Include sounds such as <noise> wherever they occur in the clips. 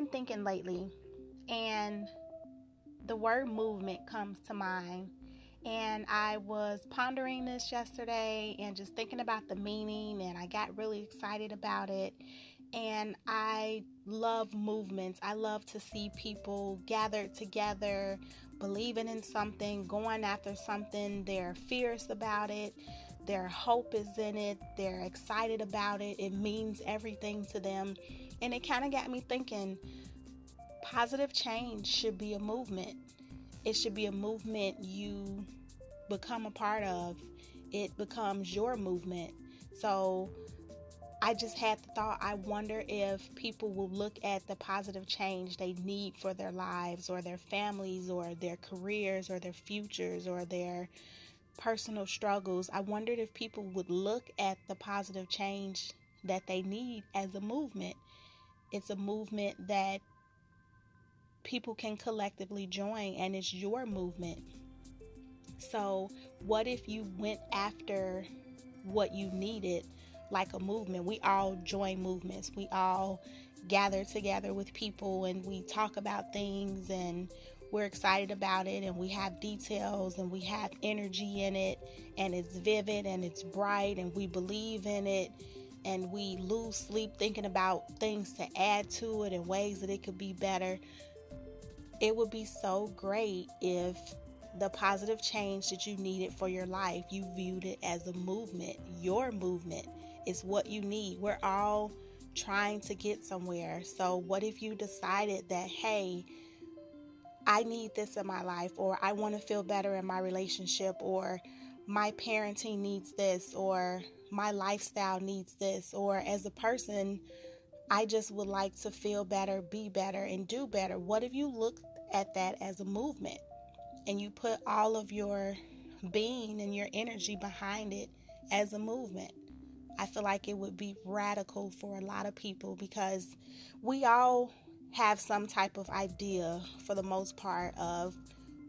been thinking lately, and the word movement comes to mind. And I was pondering this yesterday and just thinking about the meaning, and I got really excited about it. And I love movements. I love to see people gathered together, believing in something, going after something. They're fierce about it, their hope is in it, they're excited about it. It means everything to them. And it kind of got me thinking positive change should be a movement. It should be a movement you become a part of, it becomes your movement. So I just had the thought I wonder if people will look at the positive change they need for their lives or their families or their careers or their futures or their personal struggles. I wondered if people would look at the positive change that they need as a movement. It's a movement that people can collectively join, and it's your movement. So, what if you went after what you needed like a movement? We all join movements, we all gather together with people and we talk about things and we're excited about it and we have details and we have energy in it and it's vivid and it's bright and we believe in it and we lose sleep thinking about things to add to it and ways that it could be better. It would be so great if the positive change that you needed for your life, you viewed it as a movement. Your movement is what you need. We're all trying to get somewhere. So, what if you decided that, hey, I need this in my life, or I want to feel better in my relationship, or my parenting needs this, or my lifestyle needs this, or as a person, I just would like to feel better, be better, and do better. What if you look at that as a movement and you put all of your being and your energy behind it as a movement? I feel like it would be radical for a lot of people because we all have some type of idea for the most part of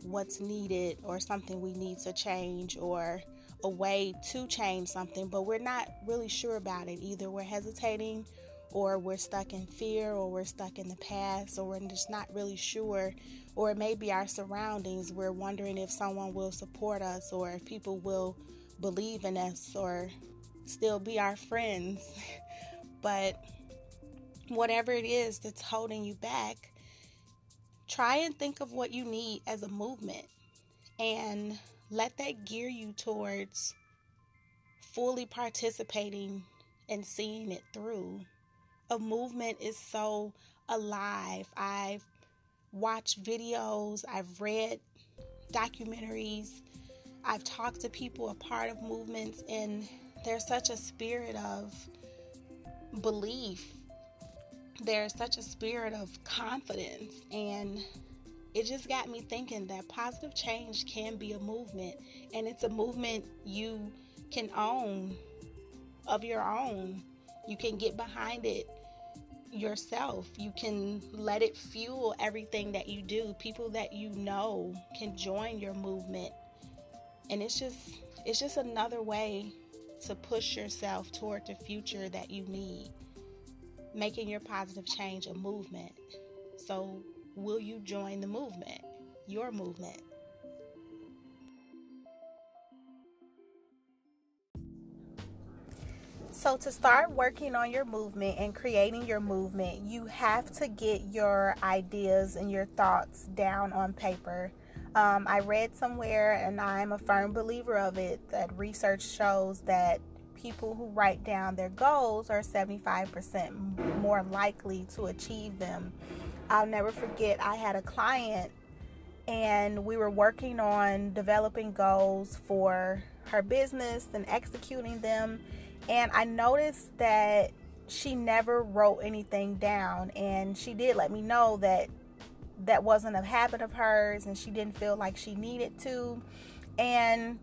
what's needed or something we need to change or a way to change something, but we're not really sure about it. Either we're hesitating or we're stuck in fear or we're stuck in the past or we're just not really sure or maybe our surroundings we're wondering if someone will support us or if people will believe in us or still be our friends <laughs> but whatever it is that's holding you back, try and think of what you need as a movement and let that gear you towards fully participating and seeing it through. A movement is so alive. I've watched videos, I've read documentaries, I've talked to people a part of movements, and there's such a spirit of belief there's such a spirit of confidence and it just got me thinking that positive change can be a movement and it's a movement you can own of your own. You can get behind it yourself. You can let it fuel everything that you do. People that you know can join your movement. And it's just it's just another way to push yourself toward the future that you need making your positive change a movement. So, will you join the movement, your movement? So, to start working on your movement and creating your movement, you have to get your ideas and your thoughts down on paper. Um, I read somewhere, and I'm a firm believer of it, that research shows that people who write down their goals are 75% more likely to achieve them. I'll never forget, I had a client and we were working on developing goals for her business and executing them. And I noticed that she never wrote anything down. And she did let me know that that wasn't a habit of hers and she didn't feel like she needed to. And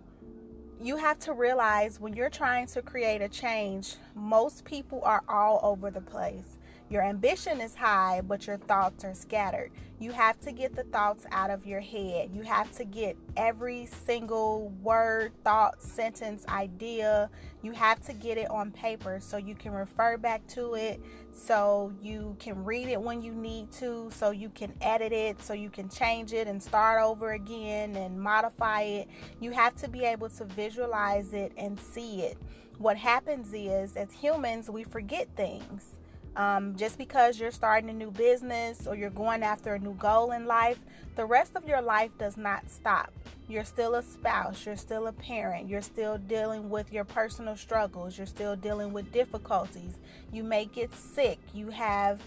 you have to realize when you're trying to create a change, most people are all over the place. Your ambition is high, but your thoughts are scattered. You have to get the thoughts out of your head. You have to get every single word, thought, sentence, idea. You have to get it on paper so you can refer back to it, so you can read it when you need to, so you can edit it, so you can change it and start over again and modify it. You have to be able to visualize it and see it. What happens is, as humans, we forget things um, just because you're starting a new business or you're going after a new goal in life, the rest of your life does not stop. You're still a spouse, you're still a parent, you're still dealing with your personal struggles, you're still dealing with difficulties. You may get sick, you have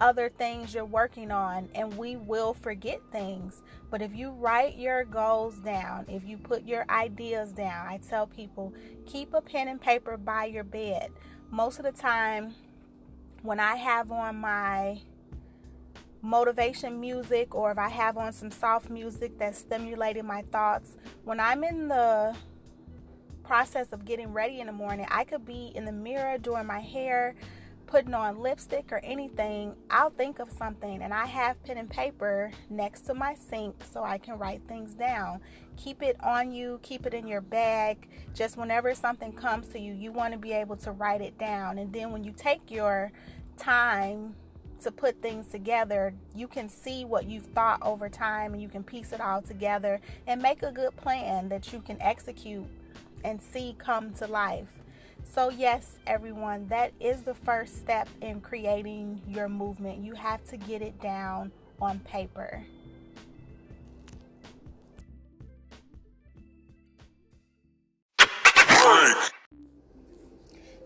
other things you're working on, and we will forget things. But if you write your goals down, if you put your ideas down, I tell people keep a pen and paper by your bed. Most of the time, when I have on my motivation music or if I have on some soft music that's stimulating my thoughts, when I'm in the process of getting ready in the morning, I could be in the mirror doing my hair, putting on lipstick or anything. I'll think of something and I have pen and paper next to my sink so I can write things down. Keep it on you, keep it in your bag. Just whenever something comes to you, you want to be able to write it down. And then when you take your time to put things together, you can see what you've thought over time and you can piece it all together and make a good plan that you can execute and see come to life. So, yes, everyone, that is the first step in creating your movement. You have to get it down on paper.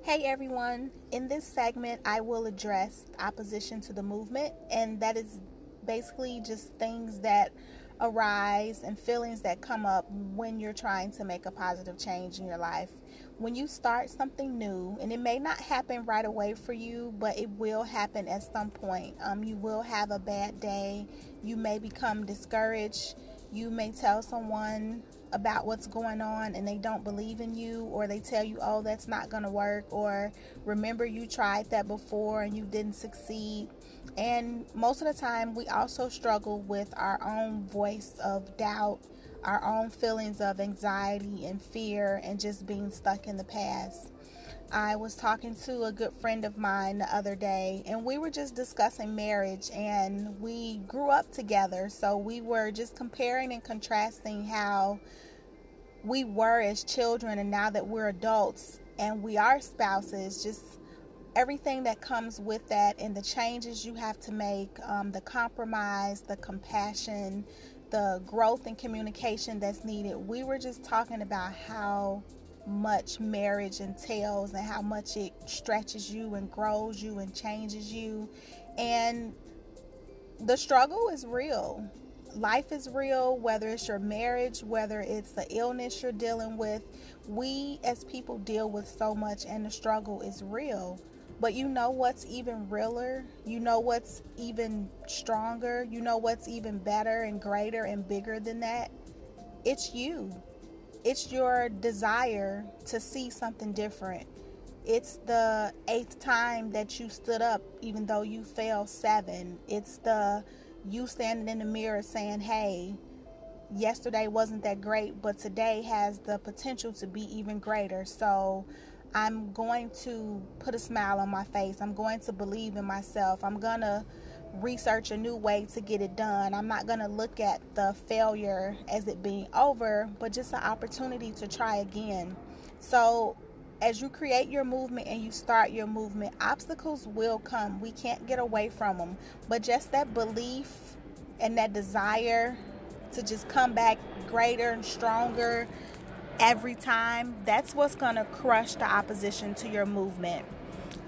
Hey everyone, in this segment, I will address opposition to the movement, and that is basically just things that arise and feelings that come up when you're trying to make a positive change in your life. When you start something new, and it may not happen right away for you, but it will happen at some point. Um, you will have a bad day, you may become discouraged, you may tell someone about what's going on and they don't believe in you or they tell you oh that's not going to work or remember you tried that before and you didn't succeed. And most of the time we also struggle with our own voice of doubt our own feelings of anxiety and fear and just being stuck in the past I was talking to a good friend of mine the other day, and we were just discussing marriage, and we grew up together. So we were just comparing and contrasting how we were as children, and now that we're adults and we are spouses, just everything that comes with that, and the changes you have to make, um, the compromise, the compassion, the growth and communication that's needed. We were just talking about how much marriage entails and how much it stretches you and grows you and changes you. And the struggle is real. Life is real, whether it's your marriage, whether it's the illness you're dealing with. We as people deal with so much, and the struggle is real. But you know what's even realer? You know what's even stronger? You know what's even better and greater and bigger than that? It's you it's your desire to see something different. It's the eighth time that you stood up, even though you failed seven. It's the you standing in the mirror saying, Hey, yesterday wasn't that great, but today has the potential to be even greater. So I'm going to put a smile on my face. I'm going to believe in myself. I'm going to research a new way to get it done. I'm not going to look at the failure as it being over, but just an opportunity to try again. So, as you create your movement and you start your movement, obstacles will come. We can't get away from them. But just that belief and that desire to just come back greater and stronger every time, that's what's going to crush the opposition to your movement.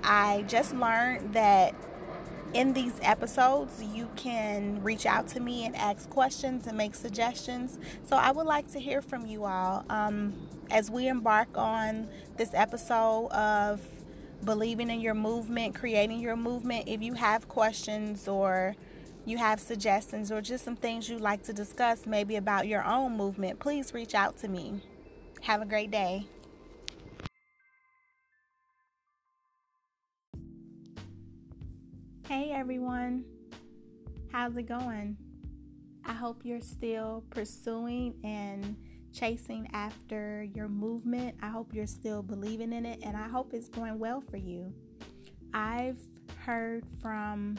I just learned that in these episodes, you can reach out to me and ask questions and make suggestions. So I would like to hear from you all um, as we embark on this episode of believing in your movement, creating your movement. If you have questions or you have suggestions or just some things you'd like to discuss, maybe about your own movement, please reach out to me. Have a great day. Hey everyone, how's it going? I hope you're still pursuing and chasing after your movement. I hope you're still believing in it and I hope it's going well for you. I've heard from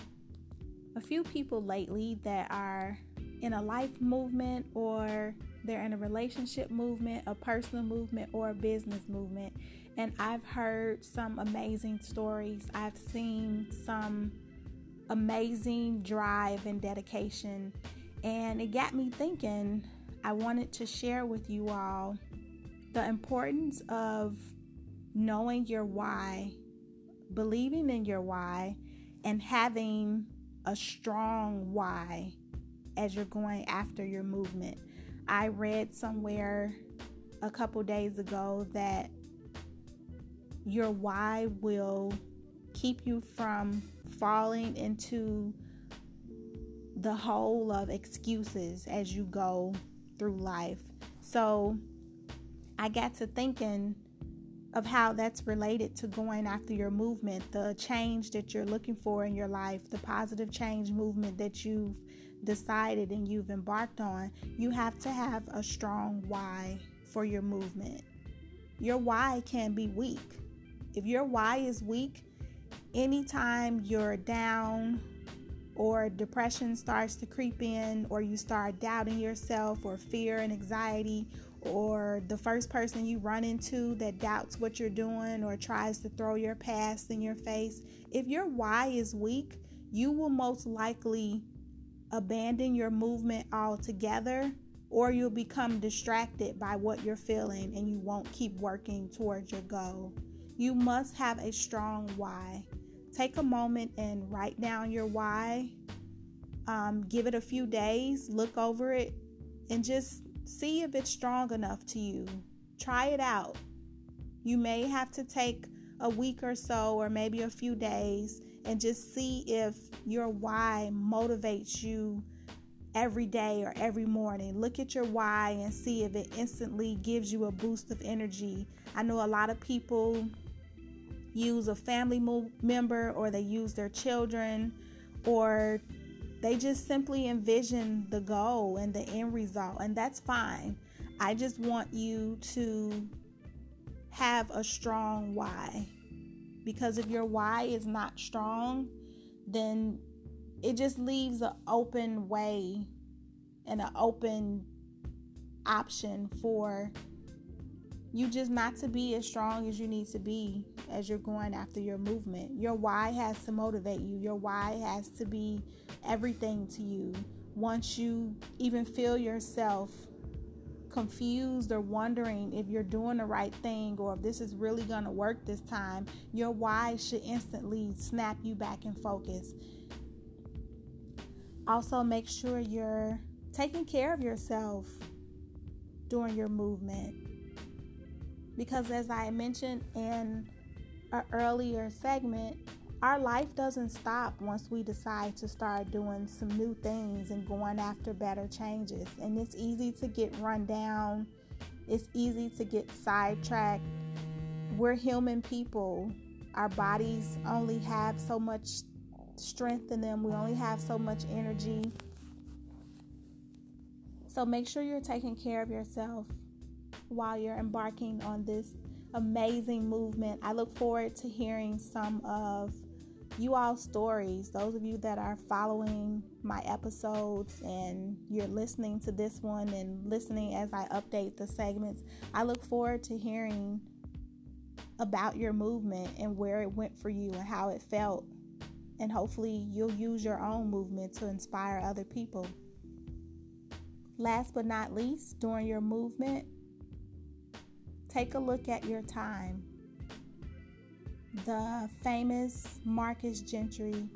a few people lately that are in a life movement or they're in a relationship movement, a personal movement, or a business movement. And I've heard some amazing stories. I've seen some amazing drive and dedication. And it got me thinking, I wanted to share with you all the importance of knowing your why, believing in your why, and having a strong why as you're going after your movement. I read somewhere a couple days ago that your why will keep you from falling into the hole of excuses as you go through life. So I got to thinking of how that's related to going after your movement, the change that you're looking for in your life, the positive change movement that you've decided and you've embarked on. You have to have a strong why for your movement. Your why can be weak. If your why is weak, anytime you're down or depression starts to creep in, or you start doubting yourself, or fear and anxiety, or the first person you run into that doubts what you're doing or tries to throw your past in your face, if your why is weak, you will most likely abandon your movement altogether or you'll become distracted by what you're feeling and you won't keep working towards your goal. You must have a strong why. Take a moment and write down your why. Um, give it a few days, look over it, and just see if it's strong enough to you. Try it out. You may have to take a week or so, or maybe a few days, and just see if your why motivates you every day or every morning. Look at your why and see if it instantly gives you a boost of energy. I know a lot of people use a family member or they use their children or they just simply envision the goal and the end result, and that's fine. I just want you to have a strong why. Because if your why is not strong, then it just leaves an open way and an open option for you just not to be as strong as you need to be as you're going after your movement. Your why has to motivate you, your why has to be everything to you. Once you even feel yourself confused or wondering if you're doing the right thing or if this is really going to work this time, your why should instantly snap you back in focus. Also, make sure you're taking care of yourself during your movement because as I mentioned in an earlier segment, our life doesn't stop once we decide to start doing some new things and going after better changes. And it's easy to get run down, it's easy to get sidetracked. We're human people. Our bodies only have so much strength in them, we only have so much energy. So make sure you're taking care of yourself while you're embarking on this amazing movement. I look forward to hearing some of you all stories. Those of you that are following my episodes and you're listening to this one and listening as I update the segments, I look forward to hearing about your movement and where it went for you and how it felt. And hopefully, you'll use your own movement to inspire other people. Last but not least, during your movement, Take a look at your time. The famous Marcus Gentry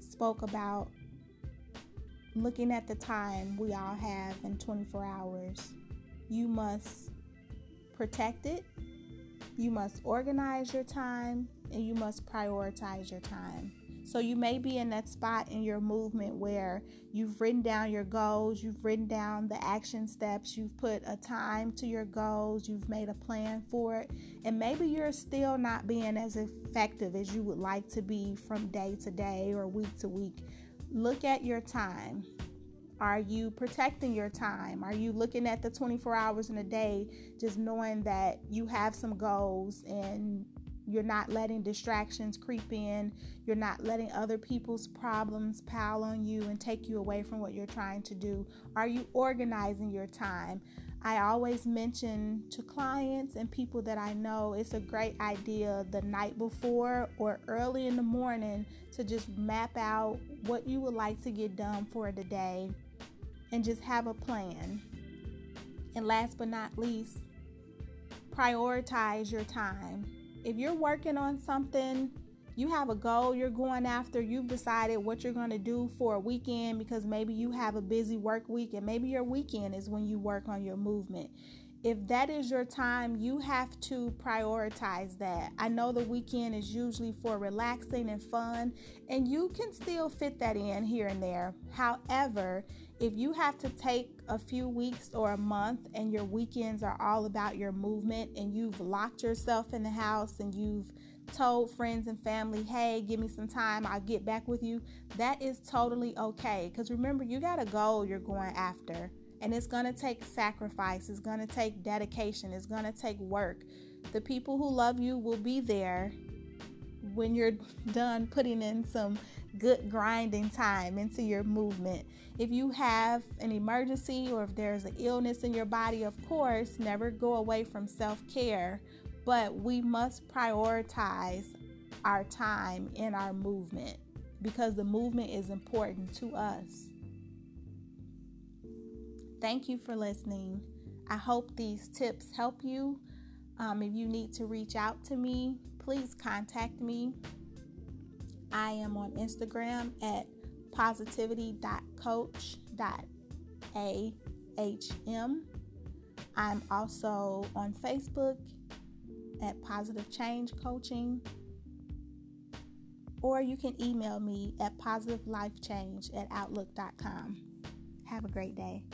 spoke about looking at the time we all have in 24 hours. You must protect it, you must organize your time, and you must prioritize your time. So you may be in that spot in your movement where you've written down your goals, you've written down the action steps, you've put a time to your goals, you've made a plan for it, and maybe you're still not being as effective as you would like to be from day to day or week to week. Look at your time. Are you protecting your time? Are you looking at the 24 hours in a day, just knowing that you have some goals and you're not letting distractions creep in. You're not letting other people's problems pile on you and take you away from what you're trying to do. Are you organizing your time? I always mention to clients and people that I know it's a great idea the night before or early in the morning to just map out what you would like to get done for the day and just have a plan. And last but not least, prioritize your time if you're working on something, you have a goal you're going after, you've decided what you're going to do for a weekend because maybe you have a busy work week and maybe your weekend is when you work on your movement. If that is your time, you have to prioritize that. I know the weekend is usually for relaxing and fun, and you can still fit that in here and there. However, if you have to take a few weeks or a month and your weekends are all about your movement and you've locked yourself in the house and you've told friends and family, hey, give me some time, I'll get back with you, that is totally okay. Because remember, you got a goal you're going after, and it's going to take sacrifice, it's going to take dedication, it's going to take work. The people who love you will be there when you're <laughs> done putting in some good grinding time into your movement. If you have an emergency or if there's an illness in your body, of course, never go away from self care, but we must prioritize our time in our movement because the movement is important to us. Thank you for listening. I hope these tips help you. Um, if you need to reach out to me, please contact me. I am on Instagram at positivity.coach.ahm. I'm also on Facebook at Positive Change Coaching. Or you can email me at positivelifechange at outlook.com. Have a great day.